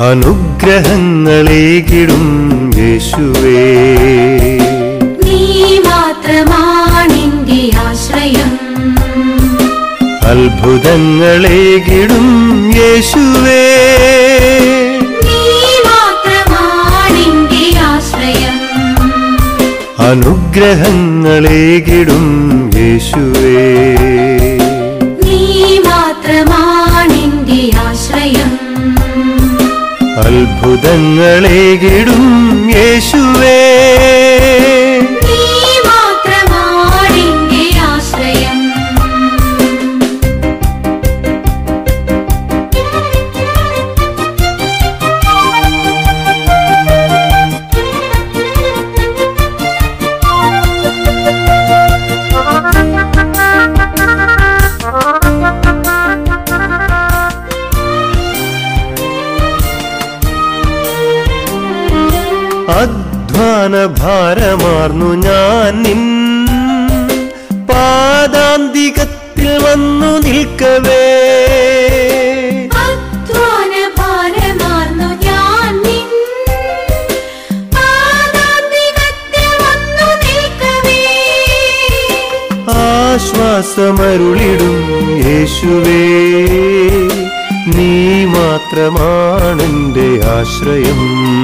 അനുഗ്രഹങ്ങളേകിടും യേശുവേ. നീ മാത്രമാണെന്റെ ആശ്രയം. അത്ഭുതങ്ങളേകിടും യേശുവേ. അനുഗ്രഹങ്ങളേകിടും യേശുവേ. നീ മാത്രമാണെന്റെ ആശ്രയം. അത്ഭുതങ്ങളേകിടും യേശുവേ. അധ്വാന ഭാരമാർന്നു ഞാൻ നിൻ പാദാന്തികത്തിൽ വന്നു നിൽക്കവേ. ശ്വാസമരുളിടും. ആശ്വാസമരുളിടും യേശുവേ. നീ മാത്രമാണെന്റെ ആശ്രയം.